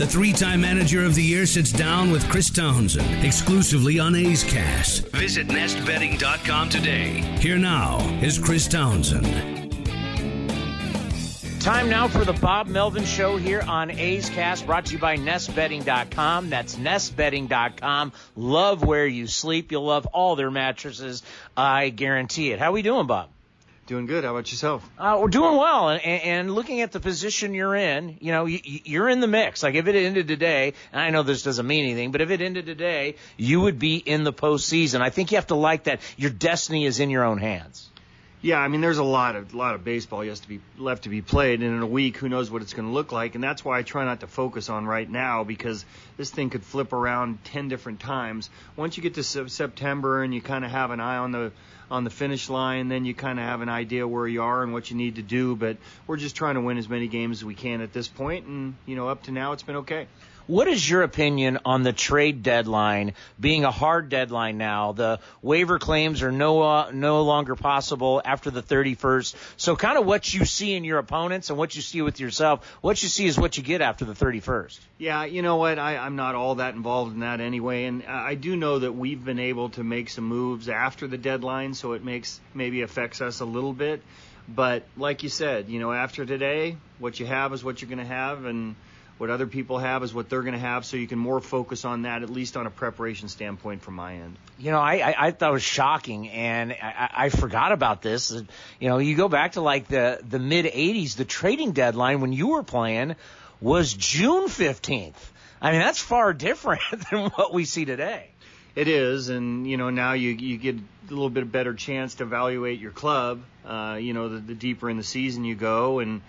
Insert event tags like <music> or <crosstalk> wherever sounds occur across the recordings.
The three-time manager of the year sits down with Chris Townsend, exclusively on A's Cast. Visit nestbedding.com today. Here now is Chris Townsend. Time now for the Bob Melvin Show here on A's Cast, brought to you by NestBedding.com. That's NestBedding.com. Love where you sleep. You'll love all their mattresses. I guarantee it. How we doing, Bob? Doing good. How about yourself? Uh, we're doing well, and, and looking at the position you're in, you know, you, you're in the mix. Like if it ended today, and I know this doesn't mean anything, but if it ended today, you would be in the postseason. I think you have to like that. Your destiny is in your own hands. Yeah, I mean, there's a lot of lot of baseball has to be left to be played, and in a week, who knows what it's going to look like, and that's why I try not to focus on right now because this thing could flip around ten different times. Once you get to September and you kind of have an eye on the on the finish line, then you kind of have an idea where you are and what you need to do. But we're just trying to win as many games as we can at this point, and you know, up to now, it's been okay. What is your opinion on the trade deadline being a hard deadline now? The waiver claims are no uh, no longer possible after the 31st. So kind of what you see in your opponents and what you see with yourself, what you see is what you get after the 31st. Yeah, you know what? I, I'm not all that involved in that anyway, and I do know that we've been able to make some moves after the deadline, so it makes maybe affects us a little bit. But like you said, you know, after today, what you have is what you're going to have, and what other people have is what they're going to have, so you can more focus on that, at least on a preparation standpoint from my end. You know, I, I, I thought it was shocking, and I, I forgot about this. You know, you go back to like the, the mid 80s, the trading deadline when you were playing was June 15th. I mean, that's far different <laughs> than what we see today. It is, and you know now you you get a little bit better chance to evaluate your club. Uh, you know, the, the deeper in the season you go, and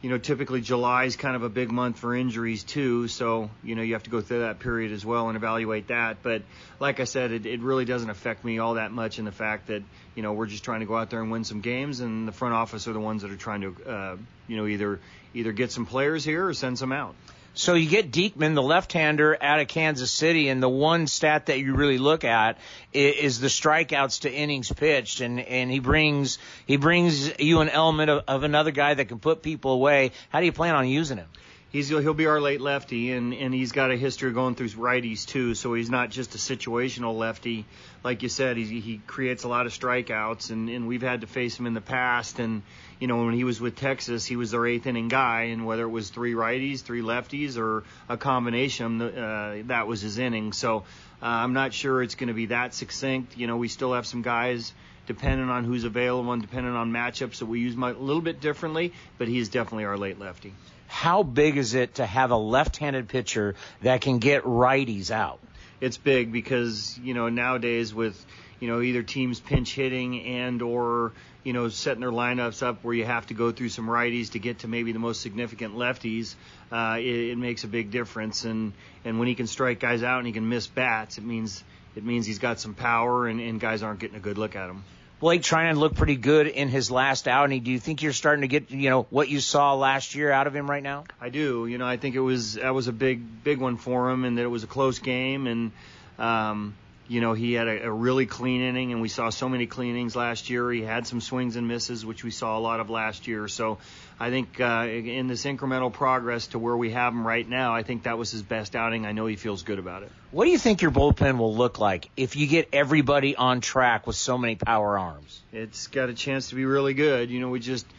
you know, typically July is kind of a big month for injuries too. So, you know, you have to go through that period as well and evaluate that. But like I said, it, it really doesn't affect me all that much in the fact that, you know, we're just trying to go out there and win some games and the front office are the ones that are trying to, uh, you know, either, either get some players here or send some out. So you get Diekman, the left-hander out of Kansas City, and the one stat that you really look at is, the strikeouts to innings pitched, and and he brings he brings you an element of, of another guy that can put people away. How do you plan on using him? He's he'll be our late lefty, and and he's got a history of going through righties too. So he's not just a situational lefty, like you said. He he creates a lot of strikeouts, and and we've had to face him in the past. And you know when he was with Texas, he was their eighth inning guy, and whether it was three righties, three lefties, or a combination, uh, that was his inning. So uh, I'm not sure it's going to be that succinct. You know, we still have some guys depending on who's available and depending on matchups that we use a little bit differently, but he's definitely our late lefty how big is it to have a left-handed pitcher that can get righties out? It's big because you know nowadays with you know either teams pinch hitting and or you know setting their lineups up where you have to go through some righties to get to maybe the most significant lefties, uh, it, it makes a big difference. And and when he can strike guys out and he can miss bats, it means it means he's got some power and, and guys aren't getting a good look at him. Blake Treinen to look pretty good in his last outing. Do you think you're starting to get, you know, what you saw last year out of him right now? I do. You know, I think it was that was a big, big one for him, and that it was a close game, and um, you know, he had a, a really clean inning, and we saw so many clean innings last year. He had some swings and misses, which we saw a lot of last year. So I think uh, in this incremental progress to where we have him right now, I think that was his best outing. I know he feels good about it. What do you think your bullpen will look like if you get everybody on track with so many power arms? It's got a chance to be really good. You know, we just –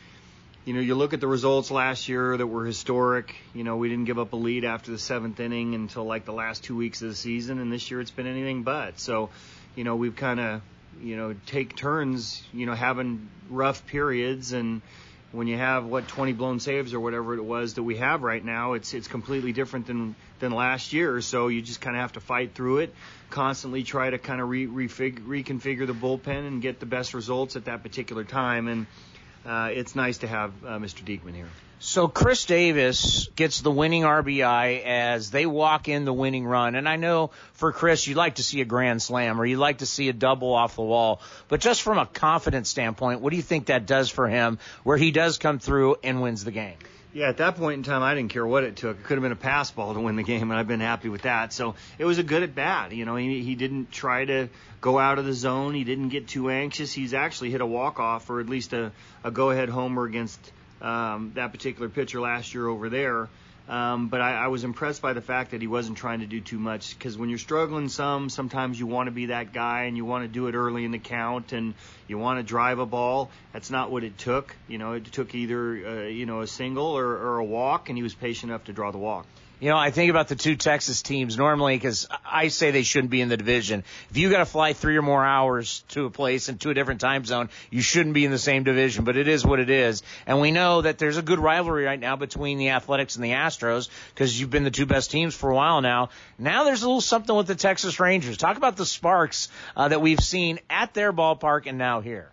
you know, you look at the results last year that were historic. You know, we didn't give up a lead after the seventh inning until like the last two weeks of the season, and this year it's been anything but. So, you know, we've kind of you know, take turns, you know, having rough periods and when you have what 20 blown saves or whatever it was that we have right now, it's it's completely different than than last year. So you just kind of have to fight through it, constantly try to kind of re, reconfigure the bullpen and get the best results at that particular time. And uh, it's nice to have uh, Mr. Diekman here. So Khris Davis gets the winning RBI as they walk in the winning run. And I know for Khris, you'd like to see a grand slam or you'd like to see a double off the wall. But just from a confidence standpoint, what do you think that does for him where he does come through and wins the game? Yeah, at that point in time, I didn't care what it took. It could have been a pass ball to win the game, and I've been happy with that. So it was a good at bat. You know, he, he didn't try to go out of the zone. He didn't get too anxious. He's actually hit a walk off or at least a, a go ahead homer against um, that particular pitcher last year over there. Um, but I, I was impressed by the fact that he wasn't trying to do too much because when you're struggling some, sometimes you want to be that guy and you want to do it early in the count and you want to drive a ball. That's not what it took. You know, it took either uh, you know a single or, or a walk, and he was patient enough to draw the walk. You know, I think about the two Texas teams normally because I say they shouldn't be in the division. If you got to fly three or more hours to a place and to a different time zone, you shouldn't be in the same division. But it is what it is, and we know that there's a good rivalry right now between the Athletics and the Astros because you've been the two best teams for a while now. Now there's a little something with the Texas Rangers. Talk about the sparks uh, that we've seen at their ballpark and now here.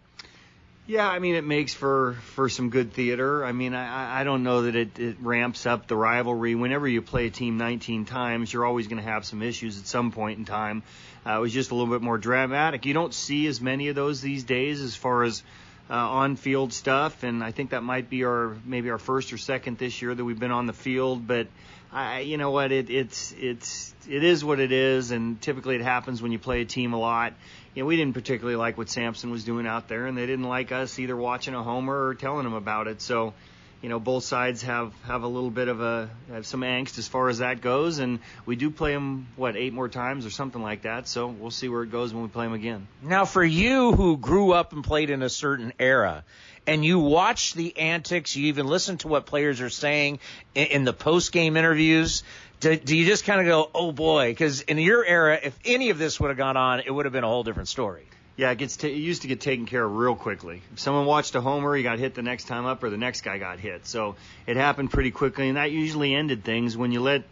Yeah, I mean it makes for for some good theater. I mean I I don't know that it, it ramps up the rivalry. Whenever you play a team 19 times, you're always going to have some issues at some point in time. Uh, it was just a little bit more dramatic. You don't see as many of those these days as far as uh, on-field stuff, and I think that might be our maybe our first or second this year that we've been on the field. But I, you know what, it, it's it's it is what it is, and typically it happens when you play a team a lot you know, we didn't particularly like what Sampson was doing out there, and they didn't like us either watching a homer or telling them about it. So, you know, both sides have have a little bit of a have some angst as far as that goes, and we do play them what eight more times or something like that. So we'll see where it goes when we play them again. Now, for you who grew up and played in a certain era, and you watch the antics, you even listen to what players are saying in, in the post game interviews do, do you just kind of go, oh boy? Because in your era, if any of this would have gone on, it would have been a whole different story. Yeah, it gets t- it used to get taken care of real quickly. If someone watched a homer, he got hit the next time up, or the next guy got hit. So it happened pretty quickly, and that usually ended things when you let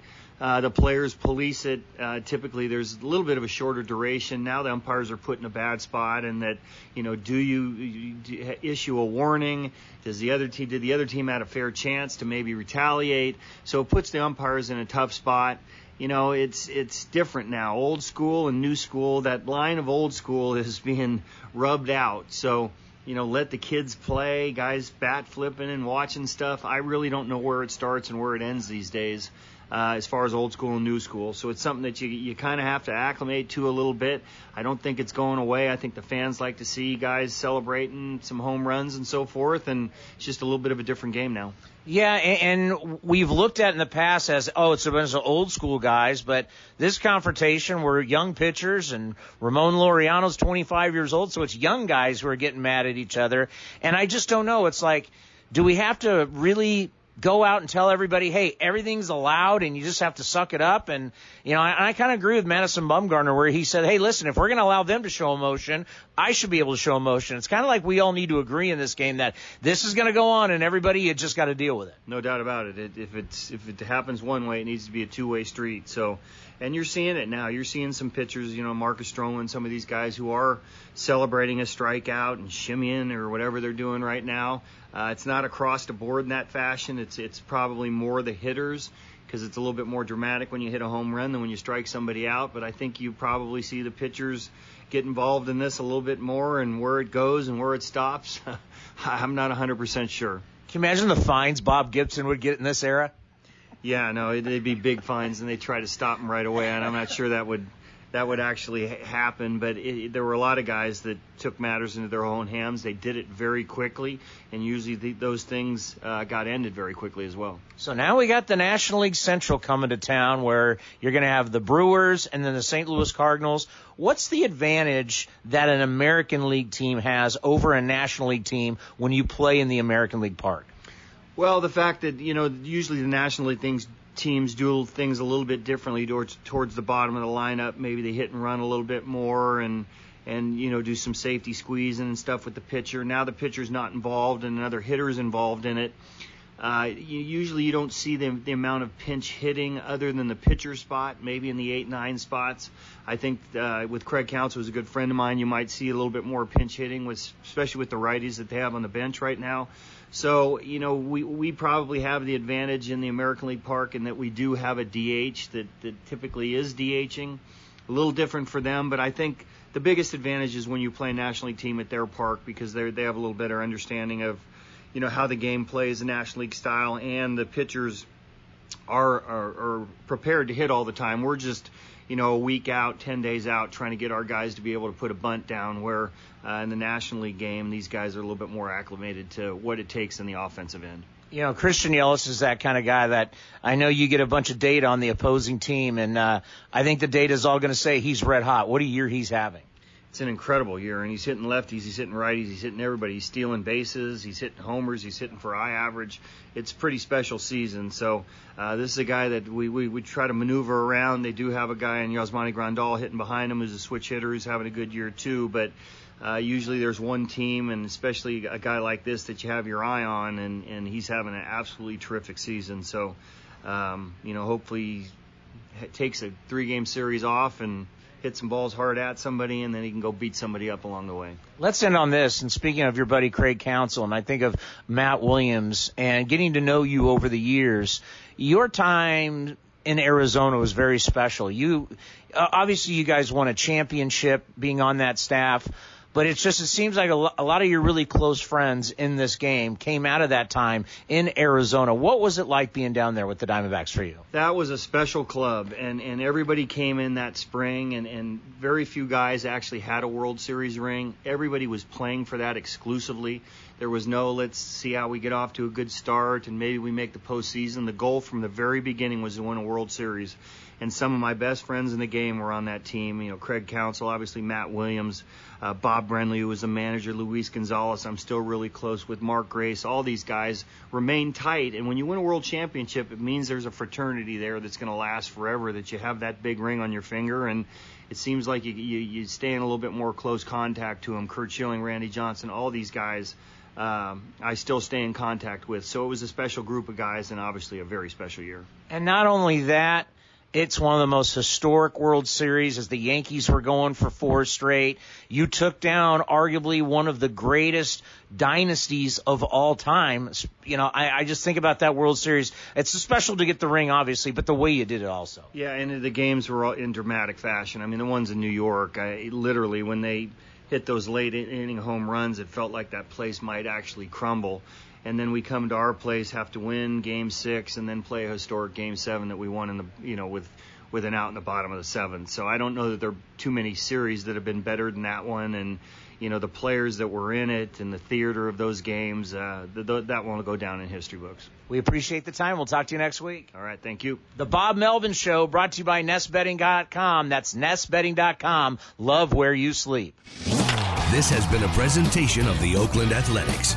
uh, the players police it. Uh, typically, there's a little bit of a shorter duration. Now the umpires are put in a bad spot, and that you know, do you, you issue a warning? Does the other team did the other team have a fair chance to maybe retaliate? So it puts the umpires in a tough spot. You know, it's it's different now. Old school and new school. That line of old school <laughs> is being rubbed out. So you know, let the kids play, guys bat flipping and watching stuff. I really don't know where it starts and where it ends these days uh, as far as old school and new school. So it's something that you you kind of have to acclimate to a little bit. I don't think it's going away. I think the fans like to see guys celebrating some home runs and so forth, and it's just a little bit of a different game now. Yeah, and we've looked at in the past as oh, it's a bunch of old school guys, but this confrontation were young pitchers, and Ramon Laureano's 25 years old, so it's young guys who are getting mad at each other, and I just don't know. It's like, do we have to really go out and tell everybody, hey, everything's allowed and you just have to suck it up. And, you know, I, I kind of agree with Madison Bumgarner where he said, hey, listen, if we're going to allow them to show emotion, I should be able to show emotion. It's kind of like we all need to agree in this game that this is going to go on and everybody, you just got to deal with it. No doubt about it. it. If it's, if it happens one way, it needs to be a two way street. So, and you're seeing it now. You're seeing some pitchers, you know, Marcus Stroman, some of these guys who are celebrating a strikeout and shimmying or whatever they're doing right now. Uh, it's not across the board in that fashion. It's it's probably more the hitters because it's a little bit more dramatic when you hit a home run than when you strike somebody out. But I think you probably see the pitchers get involved in this a little bit more and where it goes and where it stops. <laughs> I'm not 100% sure. Can you imagine the fines Bob Gibson would get in this era? Yeah, no, they'd be big fines, and they try to stop him right away. And I'm not sure that would that would actually happen. But it, there were a lot of guys that took matters into their own hands. They did it very quickly, and usually the, those things uh, got ended very quickly as well. So now we got the National League Central coming to town, where you're going to have the Brewers and then the St. Louis Cardinals. What's the advantage that an American League team has over a National League team when you play in the American League Park? Well, the fact that you know usually the National League things teams do things a little bit differently towards towards the bottom of the lineup. Maybe they hit and run a little bit more, and and you know do some safety squeezing and stuff with the pitcher. Now the pitcher's not involved and another hitter's involved in it. Uh, you, usually you don't see the, the amount of pinch hitting other than the pitcher spot, maybe in the eight nine spots. I think uh, with Craig Counsell, who's a good friend of mine, you might see a little bit more pinch hitting, with especially with the righties that they have on the bench right now. So you know we we probably have the advantage in the American League Park in that we do have a DH that that typically is DHing. A little different for them, but I think the biggest advantage is when you play a National League team at their park because they they have a little better understanding of you know how the game plays the National League style, and the pitchers are, are, are prepared to hit all the time. We're just you know a week out, ten days out, trying to get our guys to be able to put a bunt down. Where uh, in the National League game, these guys are a little bit more acclimated to what it takes in the offensive end. You know, Christian Yelich is that kind of guy that I know you get a bunch of data on the opposing team, and uh, I think the data is all going to say he's red hot. What a year he's having it's an incredible year, and he's hitting lefties, he's hitting righties, he's hitting everybody. He's stealing bases, he's hitting homers, he's hitting for high average. It's a pretty special season. So uh, this is a guy that we, we we try to maneuver around. They do have a guy in Yasmani Grandal hitting behind him who's a switch hitter who's having a good year too, but. Uh, usually there's one team, and especially a guy like this that you have your eye on, and, and he's having an absolutely terrific season. So, um, you know, hopefully takes a three game series off and hit some balls hard at somebody, and then he can go beat somebody up along the way. Let's end on this. And speaking of your buddy Craig Counsell, and I think of Matt Williams and getting to know you over the years, your time in Arizona was very special. You uh, obviously you guys won a championship being on that staff. But it's just, it seems like a, lo- a lot of your really close friends in this game came out of that time in Arizona. What was it like being down there with the Diamondbacks for you? That was a special club, and, and everybody came in that spring, and, and very few guys actually had a World Series ring. Everybody was playing for that exclusively. There was no let's see how we get off to a good start and maybe we make the postseason. The goal from the very beginning was to win a World Series and some of my best friends in the game were on that team. You know, Craig Counsell, obviously Matt Williams, uh, Bob Brenly, who was the manager, Luis Gonzalez. I'm still really close with Mark Grace. All these guys remain tight, and when you win a world championship, it means there's a fraternity there that's going to last forever. That you have that big ring on your finger, and it seems like you, you you stay in a little bit more close contact to him. Curt Schilling, Randy Johnson, all these guys. Um, I still stay in contact with. So it was a special group of guys and obviously a very special year. And not only that, it's one of the most historic World Series as the Yankees were going for four straight. You took down arguably one of the greatest dynasties of all time. You know, I, I just think about that World Series. It's special to get the ring, obviously, but the way you did it also. Yeah, and the games were all in dramatic fashion. I mean, the ones in New York, I, literally, when they hit those late inning home runs, it felt like that place might actually crumble and then we come to our place, have to win game six, and then play a historic game seven that we won in the you know with with an out in the bottom of the seventh. So I don't know that there are too many series that have been better than that one, and you know the players that were in it and the theater of those games, uh, th- th- that will go down in history books. We appreciate the time. We'll talk to you next week. All right, thank you. The Bob Melvin Show, brought to you by NestBedding.com. That's NestBedding.com. Love where you sleep. This has been a presentation of the Oakland Athletics.